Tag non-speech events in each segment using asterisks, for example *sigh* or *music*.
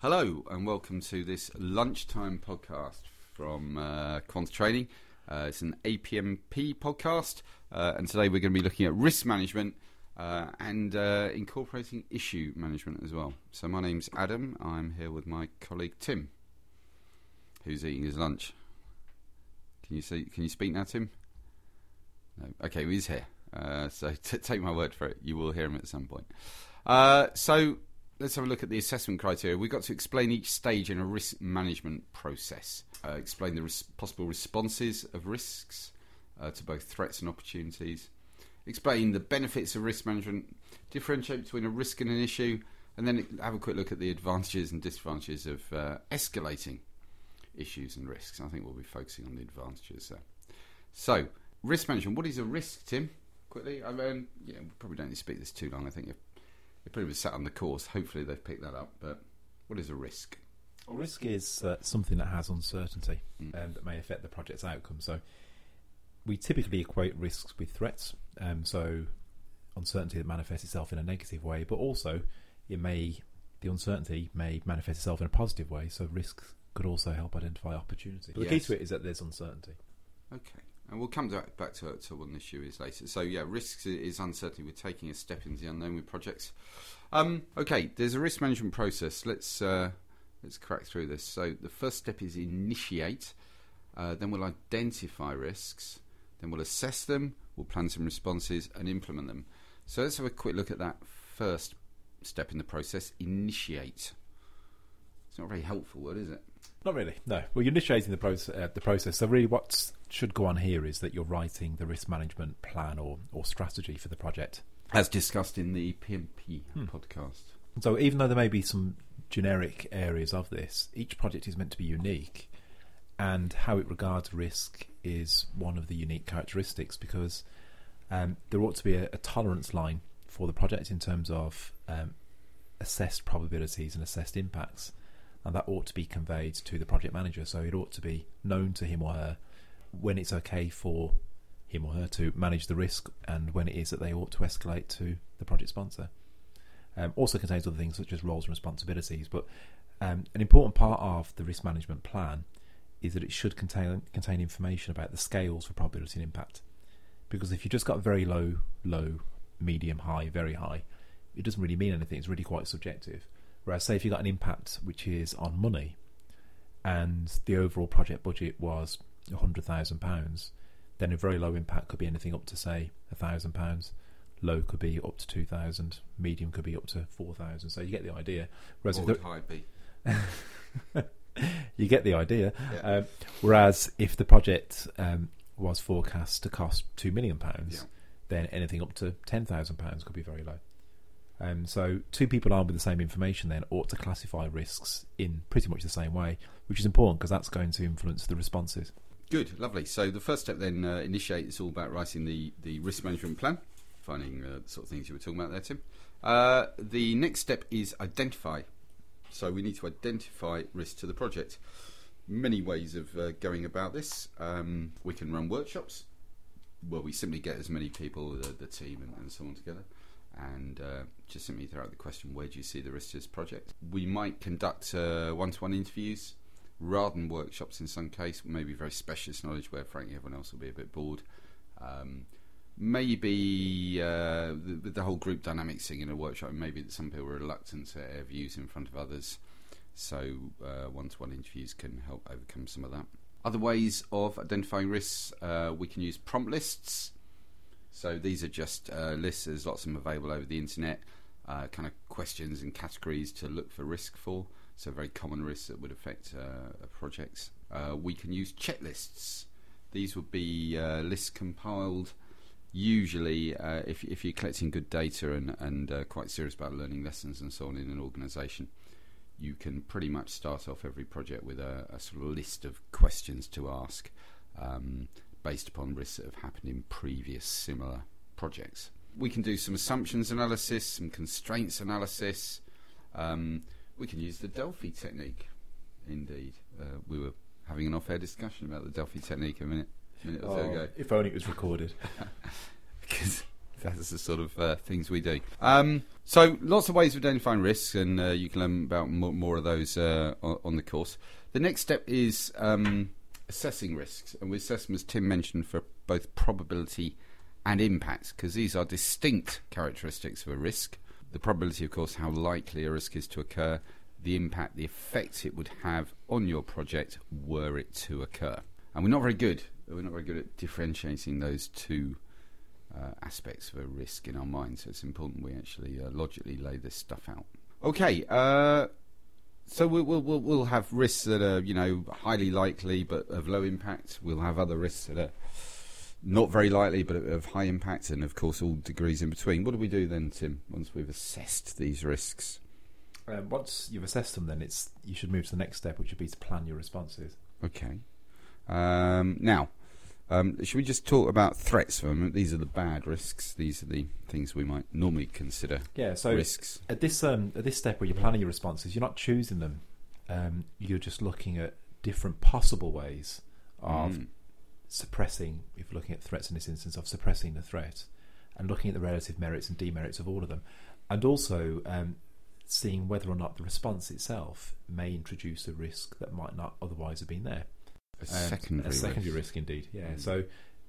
Hello and welcome to this lunchtime podcast from uh, Quant Training. Uh, it's an APMP podcast, uh, and today we're going to be looking at risk management uh, and uh, incorporating issue management as well. So my name's Adam. I'm here with my colleague Tim, who's eating his lunch. Can you see? Can you speak now, Tim? No. Okay, well, he's here. Uh, so *laughs* t- take my word for it. You will hear him at some point. Uh, so let's have a look at the assessment criteria. We've got to explain each stage in a risk management process, uh, explain the res- possible responses of risks uh, to both threats and opportunities, explain the benefits of risk management, differentiate between a risk and an issue, and then have a quick look at the advantages and disadvantages of uh, escalating issues and risks. I think we'll be focusing on the advantages there. So, risk management. What is a risk, Tim? Quickly, I mean, yeah, we probably don't need to speak this too long. I think if if people sat on the course, hopefully they've picked that up. But what is a risk? Well, risk is uh, something that has uncertainty mm. um, that may affect the project's outcome. So we typically equate risks with threats. Um, so uncertainty that manifests itself in a negative way, but also it may the uncertainty may manifest itself in a positive way. So risks could also help identify opportunity. But the key to it is that there's uncertainty. Okay. And we'll come back to, to what issue is later. So, yeah, risks is uncertainty. We're taking a step into the unknown with projects. Um, okay, there's a risk management process. Let's uh, let's crack through this. So, the first step is initiate. Uh, then we'll identify risks. Then we'll assess them. We'll plan some responses and implement them. So, let's have a quick look at that first step in the process. Initiate. It's not a very helpful word, is it? Not really. No. Well, you're initiating the process. Uh, the process. So really, what should go on here is that you're writing the risk management plan or or strategy for the project, as discussed in the PMP hmm. podcast. So even though there may be some generic areas of this, each project is meant to be unique, and how it regards risk is one of the unique characteristics because um, there ought to be a, a, tolerance line for the project in terms of um, assessed probabilities and assessed impacts and that ought to be conveyed to the project manager. So it ought to be known to him or her when it's okay for him or her to manage the risk, and when it is that they ought to escalate to the project sponsor. Um, also contains other things such as roles and responsibilities, but um, an important part of the risk management plan is that it should contain contain information about the scales for probability and impact. Because if you've just got very low, low, medium, high, very high, it doesn't really mean anything. It's really quite subjective. Whereas, say, if you've got an impact which is on money, and the overall project budget was hundred thousand pounds, then a very low impact could be anything up to say a thousand pounds. Low could be up to two thousand. Medium could be up to four thousand. So you get the idea. Whereas what would high be? *laughs* you get the idea. Yeah. Um, whereas if the project um, was forecast to cost two million pounds, yeah. then anything up to ten thousand pounds could be very low. Um, so two people armed with the same information then ought to classify risks in pretty much the same way, which is important because that's going to influence the responses. Good, lovely. So the first step then, uh, initiate, is all about writing the, the risk management plan, finding uh, the sort of things you were talking about there, Tim. Uh, the next step is identify. So we need to identify risk to the project. Many ways of uh, going about this. Um, we can run workshops where we simply get as many people, the, the team, and, and so on together and uh, just simply throw out the question where do you see the risk of this project? We might conduct one to one interviews rather than workshops in some case, maybe very specialist knowledge where frankly everyone else will be a bit bored. Um, maybe uh, the, the, whole group dynamics thing in a workshop, maybe that some people are reluctant to air views in front of others. So one to one interviews can help overcome some of that. Other ways of identifying risks, uh, we can use prompt lists. So these are just uh, lists. There's lots of them available over the internet. Uh, kind of questions and categories to look for risk for. So very common risks that would affect uh, projects. Uh, we can use checklists. These would be uh, lists compiled. Usually, uh, if if you're collecting good data and and quite serious about learning lessons and so on in an organisation, you can pretty much start off every project with a, a sort of list of questions to ask. Um, based upon risks that have happened in previous similar projects. We can do some assumptions analysis, some constraints analysis. Um, we can use the Delphi technique. Indeed, uh, we were having an off-air discussion about the Delphi technique a minute, minute or oh, so ago. If only it was recorded. *laughs* because That's the sort of uh, things we do. Um, so, lots of ways of identifying risks, and uh, you can learn about more, more of those uh, on, on the course. The next step is um, assessing risks, and we assess them, as Tim mentioned, for both probability and impact, because these are distinct characteristics of a risk. The probability, of course, how likely a risk is to occur, the impact, the effect it would have on your project were it to occur. And we're not very good. We're not very good at differentiating those two uh, aspects of a risk in our mind. So it's important we actually uh, logically lay this stuff out. Okay, uh, so we'll, we'll we'll have risks that are you know highly likely but of low impact. We'll have other risks that are not very likely but of high impact, and of course all degrees in between. What do we do then, Tim? Once we've assessed these risks. Um, once you've assessed them, then it's you should move to the next step, which would be to plan your responses. Okay. Um, now, um, should we just talk about threats for a moment? These are the bad risks. These are the things we might normally consider Yeah. So risks. at this um, at this step where you're planning your responses, you're not choosing them. Um, you're just looking at different possible ways of Mm. suppressing. If you're looking at threats in this instance, of suppressing the threat, and looking at the relative merits and demerits of all of them, and also um, seeing whether or not the response itself may introduce a risk that might not otherwise have been there. A secondary, a secondary risk. risk, indeed. Yeah. Mm. So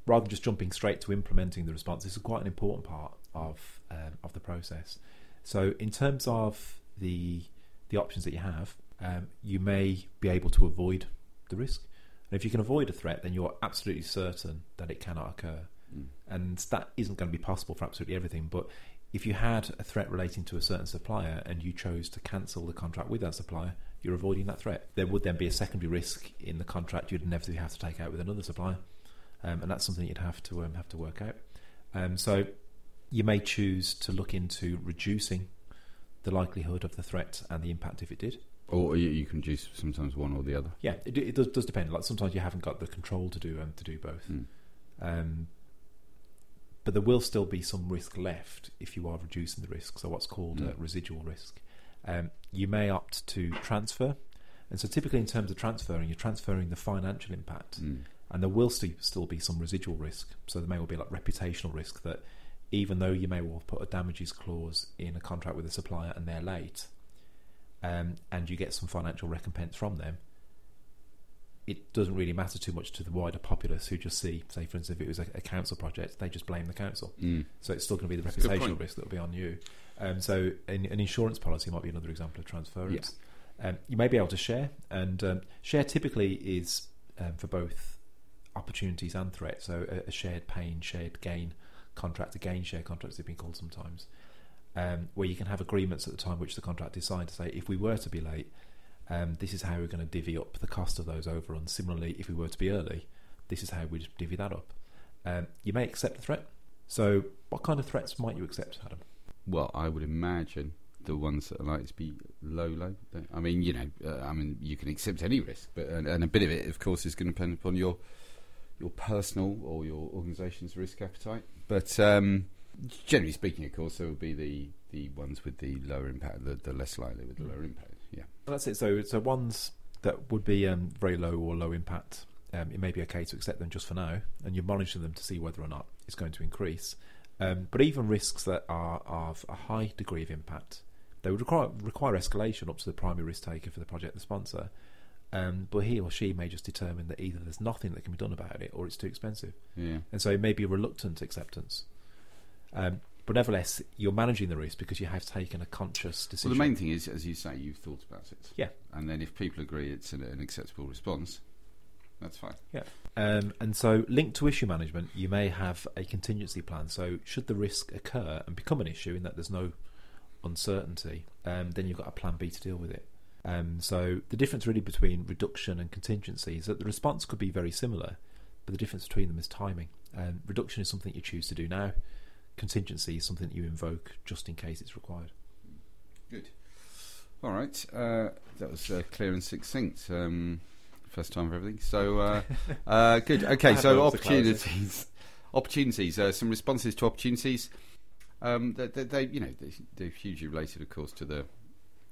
rather than just jumping straight to implementing the response, this is quite an important part of um, of the process. So in terms of the the options that you have, um, you may be able to avoid the risk, and if you can avoid a threat, then you're absolutely certain that it cannot occur, Mm. and that isn't going to be possible for absolutely everything. But if you had a threat relating to a certain supplier and you chose to cancel the contract with that supplier, you're avoiding that threat. There would then be a secondary risk in the contract you'd inevitably have to take out with another supplier, um, and that's something you'd have to um, have to work out. Um, so you may choose to look into reducing the likelihood of the threat and the impact if it did. Or you, you can choose sometimes one or the other. Yeah, it, it does, does depend. Like sometimes you haven't got the control to do um, to do both. Mm. Um, but there will still be some risk left if you are reducing the risk. So what's called Mm. residual risk. Um, you may opt to transfer, and so typically in terms of transferring, you're transferring the financial impact, Mm. and there will st- still be some residual risk. So there may well be like reputational risk that even though you may well put a damages clause in a contract with a supplier and they're late, um, and you get some financial recompense from them, it doesn't really matter too much to the wider populace who just see, say, for instance, if it was a, a council project, they just blame the council. Mm. So it's still going to be the That's a good reputational risk that will be on you. Um, so an, an insurance policy might be another example of transference. Um, you may be able to share, and um, share typically is um, for both opportunities and threats. So a, a shared pain, shared gain contract, a gain share contracts they've been called sometimes, um, where you can have agreements at the time which the contract is signed to say if we were to be late, um, this is how we're going to divvy up the cost of those overruns. Similarly, if we were to be early, this is how we'd divvy that up. Um, you may accept the threat. So, what kind of threats might you accept, Adam? Well, I would imagine the ones that are likely to be low, low. I mean, you know, uh, I mean, you can accept any risk, but and, and a bit of it, of course, is going to depend upon your your personal or your organisation's risk appetite. But um, generally speaking, of course, there will be the the ones with the lower impact, the, the less likely with the lower impact. Yeah. Well, that's it. So, so ones that would be um, very low or low impact, um, it may be okay to accept them just for now, and you monitor them to see whether or not it's going to increase. Um, but even risks that are of a high degree of impact, they would require, require escalation up to the primary risk taker for the project, the sponsor. Um, but he or she may just determine that either there's nothing that can be done about it or it's too expensive. Yeah. And so it may be reluctant acceptance. Um, but nevertheless, you're managing the risk because you have taken a conscious decision. Well, the main thing is, as you say, you've thought about it. Yeah. And then if people agree it's an, an acceptable response, that's fine. Um, and so, linked to issue management, you may have a contingency plan. So, should the risk occur and become an issue in that there's no uncertainty, um, then you've got a plan B to deal with it. Um, so, the difference really between reduction and contingency is that the response could be very similar, but the difference between them is timing. Um, reduction is something you choose to do now. Contingency is something that you invoke just in case it's required. Good. All right. Uh, that was uh, clear and succinct. Um, first time for everything. So uh, *laughs* uh, good. Okay. So That was the clarity. opportunities. *laughs* Opportunities. Uh, some responses to opportunities. Um, they, they, they, you know, they, they're hugely related, of course, to the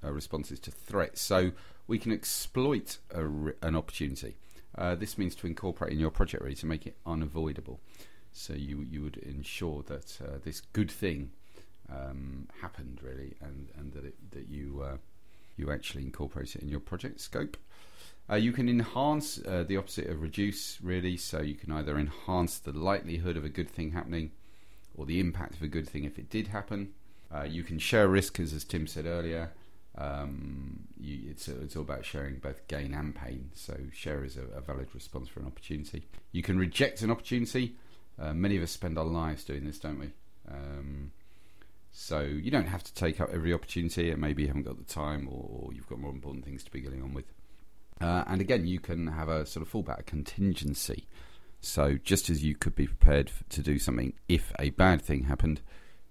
uh, responses to threats. So we can exploit a, an opportunity. Uh, this means to incorporate in your project really to make it unavoidable. So you you would ensure that uh, this good thing um, happened really, and and that it, that you uh, you actually incorporate it in your project scope. Uh, you can enhance uh, the opposite of reduce, really. So you can either enhance the likelihood of a good thing happening, or the impact of a good thing if it did happen. Uh, you can share risk, as, as Tim said earlier. Um, you, it's, it's all about sharing both gain and pain. So share is a, a valid response for an opportunity. You can reject an opportunity. Uh, many of us spend our lives doing this, don't we? Um, so you don't have to take up every opportunity. Maybe you haven't got the time, or, or you've got more important things to be getting on with. Uh, and again, you can have a sort of fallback contingency. So just as you could be prepared to do something if a bad thing happened,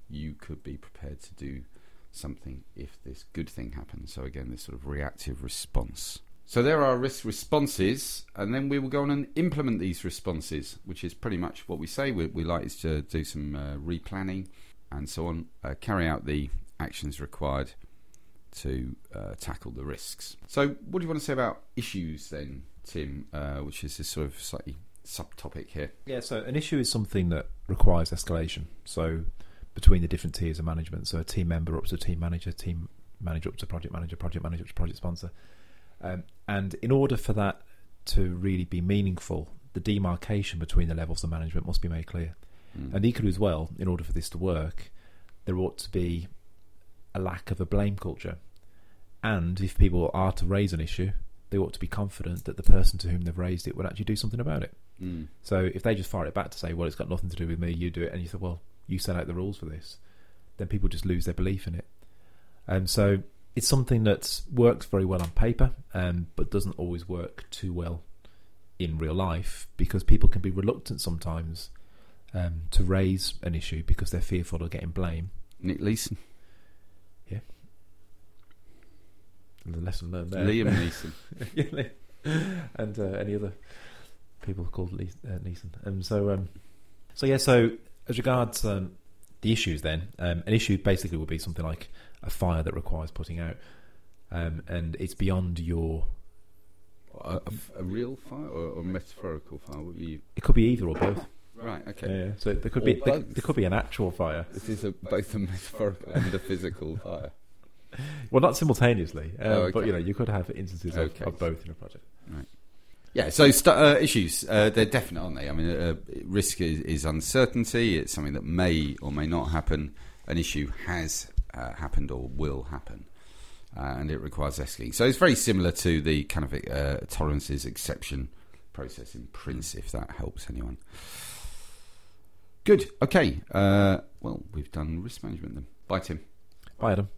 you could be prepared to do something if this good thing happens. So again, this sort of reactive response. So there are risk responses, and then we will go on and implement these responses, which is pretty much what we say. We, we like is to do some uh, replanning and so on, uh, carry out the actions required to uh, tackle the risks. So, what do you want to say about issues then, Tim? Uh, which is this sort of slightly subtopic here. Yeah, so an issue is something that requires escalation. So between the different tiers of management, so a team member up to a team manager, team manager up to project manager, project manager up to project sponsor. Um, and in order for that to really be meaningful, the demarcation between the levels of management must be made clear. Mm. And equally as well, in order for this to work, there ought to be a lack of a blame culture. And if people are to raise an issue, they ought to be confident that the person to whom they've raised it would actually do something about it. Mm. So if they just fire it back to say, well, it's got nothing to do with me, you do it, and you say, well, you set out the rules for this, then people just lose their belief in it. And so it's something that works very well on paper, um, but doesn't always work too well in real life because people can be reluctant sometimes um, to raise an issue because they're fearful of getting blame. Nick Leeson, The lesson learned there. Liam *laughs* Neeson. And uh, any other people called Le- uh, Neeson. Um, so, um, so yeah. So as regards um, the issues, then um, an issue basically would be something like a fire that requires putting out, um, and it's beyond your. a, a, a real fire or, or metaphorical fire? You It could be either or both. right? Okay. Yeah. So there could Or be there, there could be an actual fire. This is a, both a metaphorical and a physical fire. Well, not simultaneously, um, Oh, but you know you could have instances of, Okay. of both in a project. Right. Yeah, so st- uh, issues, uh, they're definite, aren't they? I mean, uh, risk is, is uncertainty. It's something that may or may not happen. An issue has uh, happened or will happen, uh, and it requires escalating. So it's very similar to the kind of uh, tolerances exception process in Prince, if that helps anyone. Good. Okay. Uh, well, we've done risk management then. Bye, Tim. Bye, Adam.